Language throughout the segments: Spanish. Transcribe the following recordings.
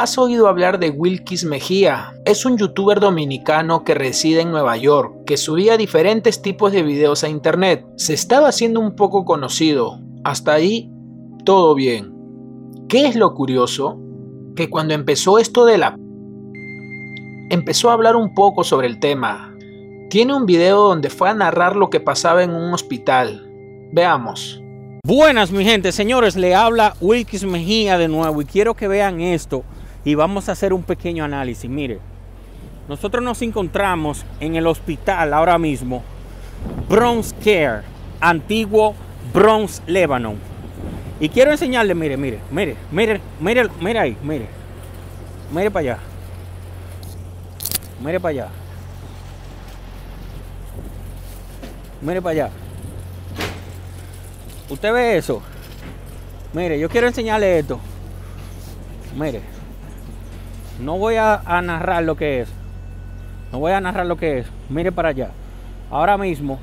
¿Has oído hablar de Wilkis Mejía? Es un youtuber dominicano que reside en Nueva York, que subía diferentes tipos de videos a internet. Se estaba haciendo un poco conocido. Hasta ahí, todo bien. ¿Qué es lo curioso? Que cuando empezó esto de la... empezó a hablar un poco sobre el tema. Tiene un video donde fue a narrar lo que pasaba en un hospital. Veamos. Buenas mi gente, señores, le habla Wilkis Mejía de nuevo y quiero que vean esto y vamos a hacer un pequeño análisis. Mire, nosotros nos encontramos en el hospital ahora mismo, Bronx Care, antiguo Bronx, Lebanon. Y quiero enseñarle, mire, mire, mire, mire, mire, mire ahí, mire. Mire para allá. Mire para allá. Mire para allá. ¿Usted ve eso? Mire, yo quiero enseñarle esto. Mire. No voy a, narrar lo que es. No voy a narrar lo que es. Mire para allá. Ahora mismo,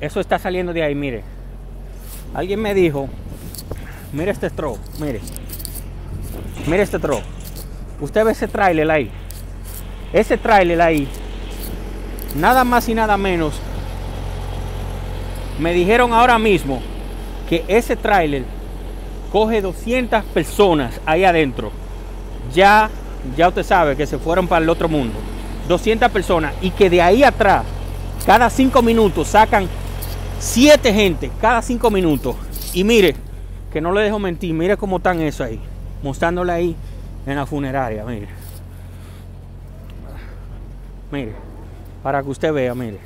eso está saliendo de ahí, mire. Alguien me dijo, mire este tro, mire. Mire este tro. Usted ve ese trailer ahí. Ese trailer ahí. Nada más y nada menos. Me dijeron ahora mismo que ese trailer coge 200 personas ahí adentro ya, ya usted sabe que se fueron para el otro mundo. 200 personas y que de ahí atrás, cada cinco minutos sacan siete gente, cada cinco minutos. Y mire, que no le dejo mentir, mire cómo están eso ahí, mostrándole ahí en la funeraria, mire. Mire, para que usted vea, mire.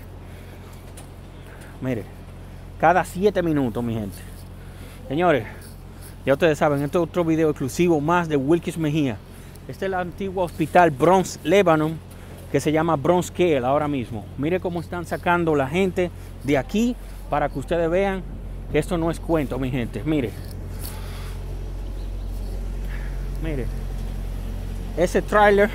Mire, cada siete minutos, mi gente. Señores, ya ustedes saben, este es otro video exclusivo más de Wilkis Mejía. Este es el antiguo hospital Bronx Lebanon que se llama Bronx Care ahora mismo. Mire cómo están sacando la gente de aquí para que ustedes vean que esto no es cuento, mi gente. Mire. Mire. Ese trailer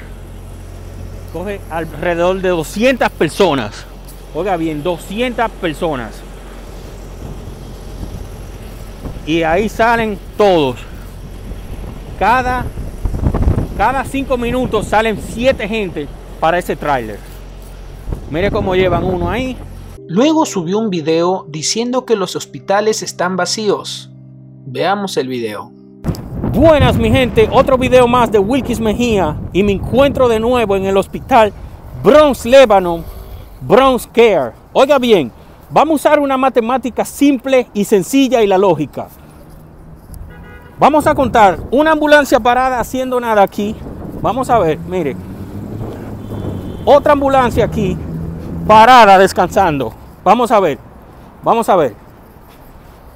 coge alrededor de 200 personas. Oiga bien, 200 personas. Y ahí salen todos. Cada cada cinco minutos salen siete gente para ese tráiler. Mire cómo llevan uno ahí. Luego subió un video diciendo que los hospitales están vacíos. Veamos el video. Buenas mi gente, otro video más de Wilkis Mejía y me encuentro de nuevo en el hospital Bronx Lebanon, Bronx Care. Oiga bien, vamos a usar una matemática simple y sencilla y la lógica. Vamos a contar una ambulancia parada haciendo nada aquí. Vamos a ver, mire. Otra ambulancia aquí parada descansando. Vamos a ver. Vamos a ver.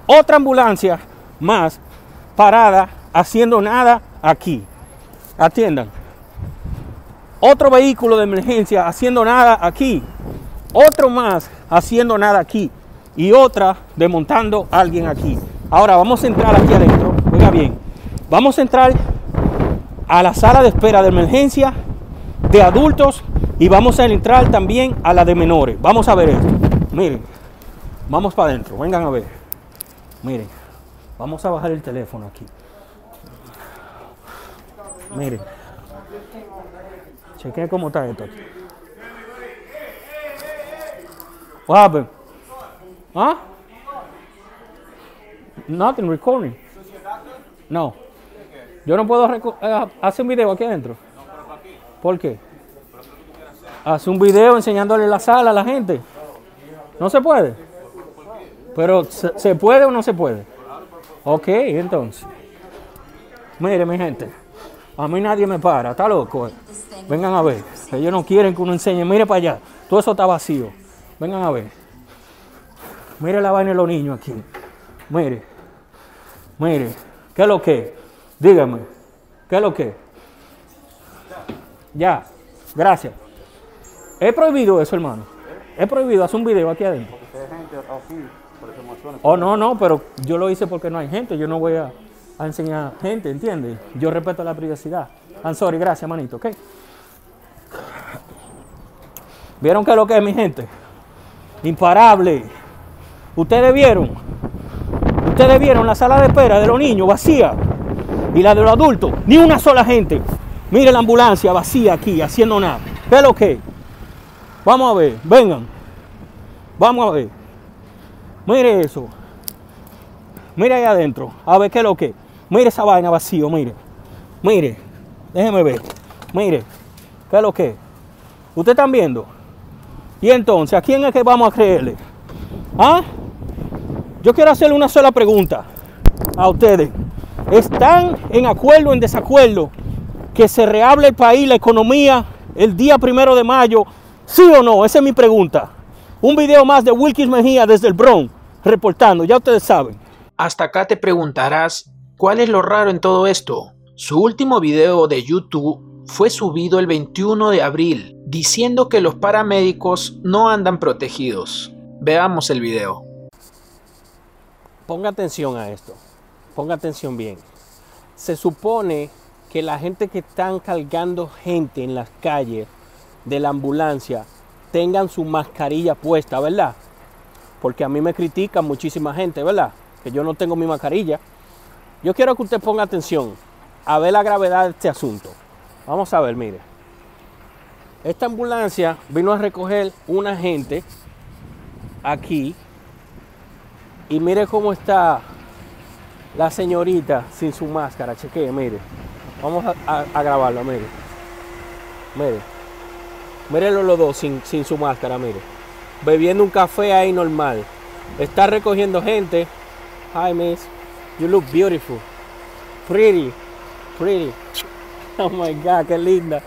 Otra ambulancia más parada haciendo nada aquí. Atiendan. Otro vehículo de emergencia haciendo nada aquí. Otro más haciendo nada aquí. Y otra desmontando a alguien aquí. Ahora vamos a entrar aquí adentro. Bien, vamos a entrar a la sala de espera de emergencia de adultos y vamos a entrar también a la de menores. Vamos a ver esto. Miren, vamos para adentro. Vengan a ver. Miren, vamos a bajar el teléfono aquí. Miren. Chequen cómo está esto. What ¿Ah? Nothing recording. No. Yo no puedo eh, hacer un video aquí adentro. ¿Por qué? Hace un video enseñándole la sala a la gente. No se puede. Pero ¿se puede o no se puede? Ok, entonces. Mire, mi gente. A mí nadie me para. Está loco. Eh. Vengan a ver. Ellos no quieren que uno enseñe. Mire para allá. Todo eso está vacío. Vengan a ver. Mire la vaina de los niños aquí. Mire, mire, ¿qué es lo que? Dígame, ¿qué es lo que? Ya, gracias. ¿Es prohibido eso, hermano? ¿Es prohibido hacer un video aquí adentro? Oh, no, no, pero yo lo hice porque no hay gente. Yo no voy a, enseñar gente, ¿entiendes? Yo respeto la privacidad. I'm sorry, gracias, manito, ¿ok? ¿Vieron qué es lo que es, mi gente? Imparable. ¿Ustedes vieron? Ustedes vieron la sala de espera de los niños vacía. Y la de los adultos, ni una sola gente. Mire la ambulancia vacía aquí, haciendo nada. ¿Qué es lo que? Vamos a ver, vengan. Vamos a ver. Mire eso. Mire ahí adentro. A ver qué es lo que. Mire esa vaina vacío, mire. Mire. Déjeme ver. Mire. ¿Qué es lo que? ¿Ustedes están viendo? Y entonces, ¿a quién es que vamos a creerle? ¿Ah? Yo quiero hacerle una sola pregunta a ustedes. ¿Están en acuerdo o en desacuerdo que se rehable el país, la economía, el día primero de mayo? ¿Sí o no? Esa es mi pregunta. Un video más de Wilkins Mejía desde el Bronx, reportando, ya ustedes saben. Hasta acá te preguntarás, ¿cuál es lo raro en todo esto? Su último video de YouTube fue subido el 21 de abril, diciendo que los paramédicos no andan protegidos. Veamos el video. Ponga atención a esto. Ponga atención bien. Se supone que la gente que están cargando gente en las calles de la ambulancia tengan su mascarilla puesta, ¿verdad? Porque a mí me critican muchísima gente, ¿verdad? Que yo no tengo mi mascarilla. Yo quiero que usted ponga atención a ver la gravedad de este asunto. Vamos a ver, mire. Esta ambulancia vino a recoger una gente aquí y mire cómo está la señorita sin su máscara. Chequee, mire. Vamos a, grabarlo, mire. Mire. Mírenlo los dos sin, sin su máscara, mire. Bebiendo un café ahí normal. Está recogiendo gente. Hi, miss. You look beautiful. Pretty. Pretty. Oh my God, qué linda.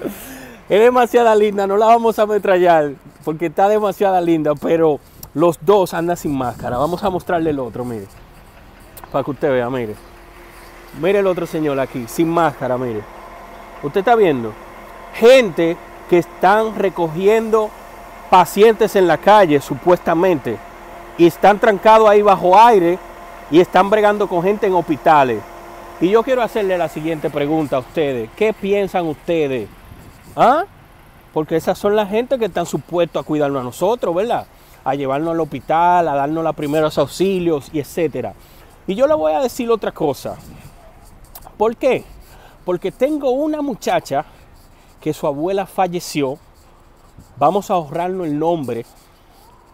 Es demasiada linda, no la vamos a ametrallar porque está demasiada linda, pero los dos andan sin máscara. Vamos a mostrarle el otro, mire. Para que usted vea, mire. Mire el otro señor aquí, sin máscara, mire. Usted está viendo gente que están recogiendo pacientes en la calle, supuestamente, y están trancados ahí bajo aire y están bregando con gente en hospitales. Y yo quiero hacerle la siguiente pregunta a ustedes. ¿Qué piensan ustedes? ¿Ah? Porque esas son las gente que están supuestos a cuidarnos a nosotros, ¿verdad? A llevarnos al hospital, a darnos los primeros auxilios y etcétera. Y yo le voy a decir otra cosa. ¿Por qué? Porque tengo una muchacha que su abuela falleció. Vamos a ahorrarnos el nombre,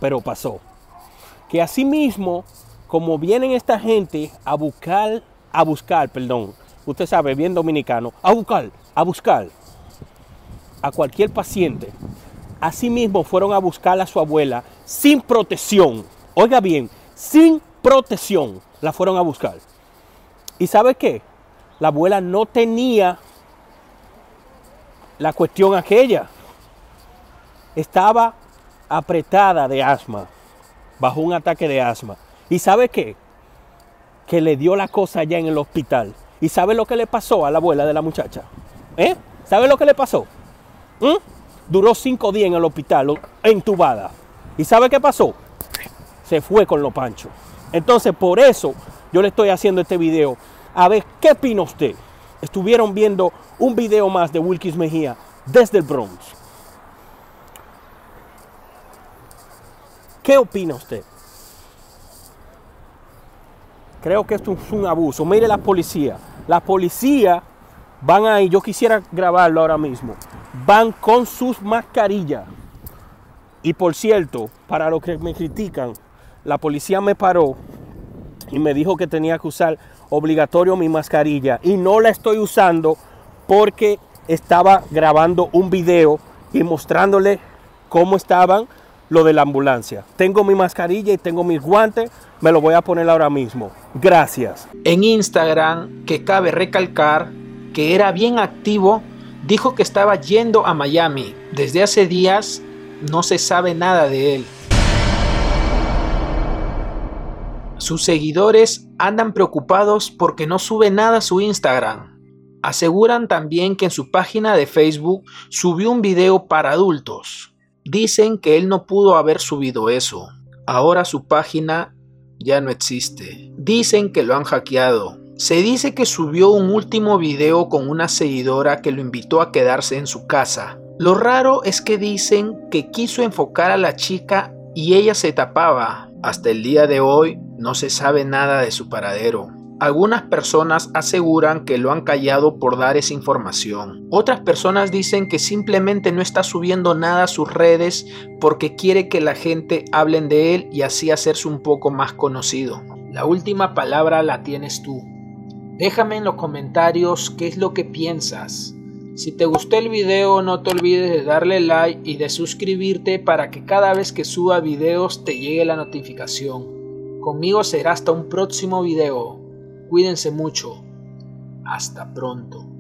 pero pasó. Que asimismo, como vienen esta gente a buscar a buscar, perdón, usted sabe, bien dominicano, a buscar, a buscar a cualquier paciente. Asimismo fueron a buscar a su abuela sin protección. Oiga bien, sin protección la fueron a buscar. ¿Y sabe qué? La abuela no tenía la cuestión aquella. Estaba apretada de asma, bajo un ataque de asma. ¿Y sabe qué? que le dio la cosa allá en el hospital. ¿Y sabe lo que le pasó a la abuela de la muchacha? ¿Eh? ¿Sabe lo que le pasó? ¿Mm? Duró cinco días en el hospital, entubada. ¿Y sabe qué pasó? Se fue con los panchos. Entonces, por eso yo le estoy haciendo este video. A ver, ¿qué opina usted? Estuvieron viendo un video más de Wilkis Mejía desde el Bronx. ¿Qué opina usted? Creo que esto es un abuso. Mire la policía. La policía van ahí, yo quisiera grabarlo ahora mismo. Van con sus mascarillas. Y por cierto, para los que me critican, la policía me paró y me dijo que tenía que usar obligatorio mi mascarilla. Y no la estoy usando porque estaba grabando un video y mostrándole cómo estaban lo de la ambulancia. Tengo mi mascarilla y tengo mis guantes, me lo voy a poner ahora mismo. Gracias. En Instagram, que cabe recalcar que era bien activo, dijo que estaba yendo a Miami. Desde hace días no se sabe nada de él. Sus seguidores andan preocupados porque no sube nada a su Instagram. Aseguran también que en su página de Facebook subió un video para adultos. Dicen que él no pudo haber subido eso. Ahora su página ya no existe. Dicen que lo han hackeado. Se dice que subió un último video con una seguidora que lo invitó a quedarse en su casa. Lo raro es que dicen que quiso enfocar a la chica y ella se tapaba. Hasta el día de hoy no se sabe nada de su paradero. Algunas personas aseguran que lo han callado por dar esa información. Otras personas dicen que simplemente no está subiendo nada a sus redes porque quiere que la gente hablen de él y así hacerse un poco más conocido. La última palabra la tienes tú. Déjame en los comentarios qué es lo que piensas. Si te gustó el video no te olvides de darle like y de suscribirte para que cada vez que suba videos te llegue la notificación. Conmigo será hasta un próximo video. Cuídense mucho. Hasta pronto.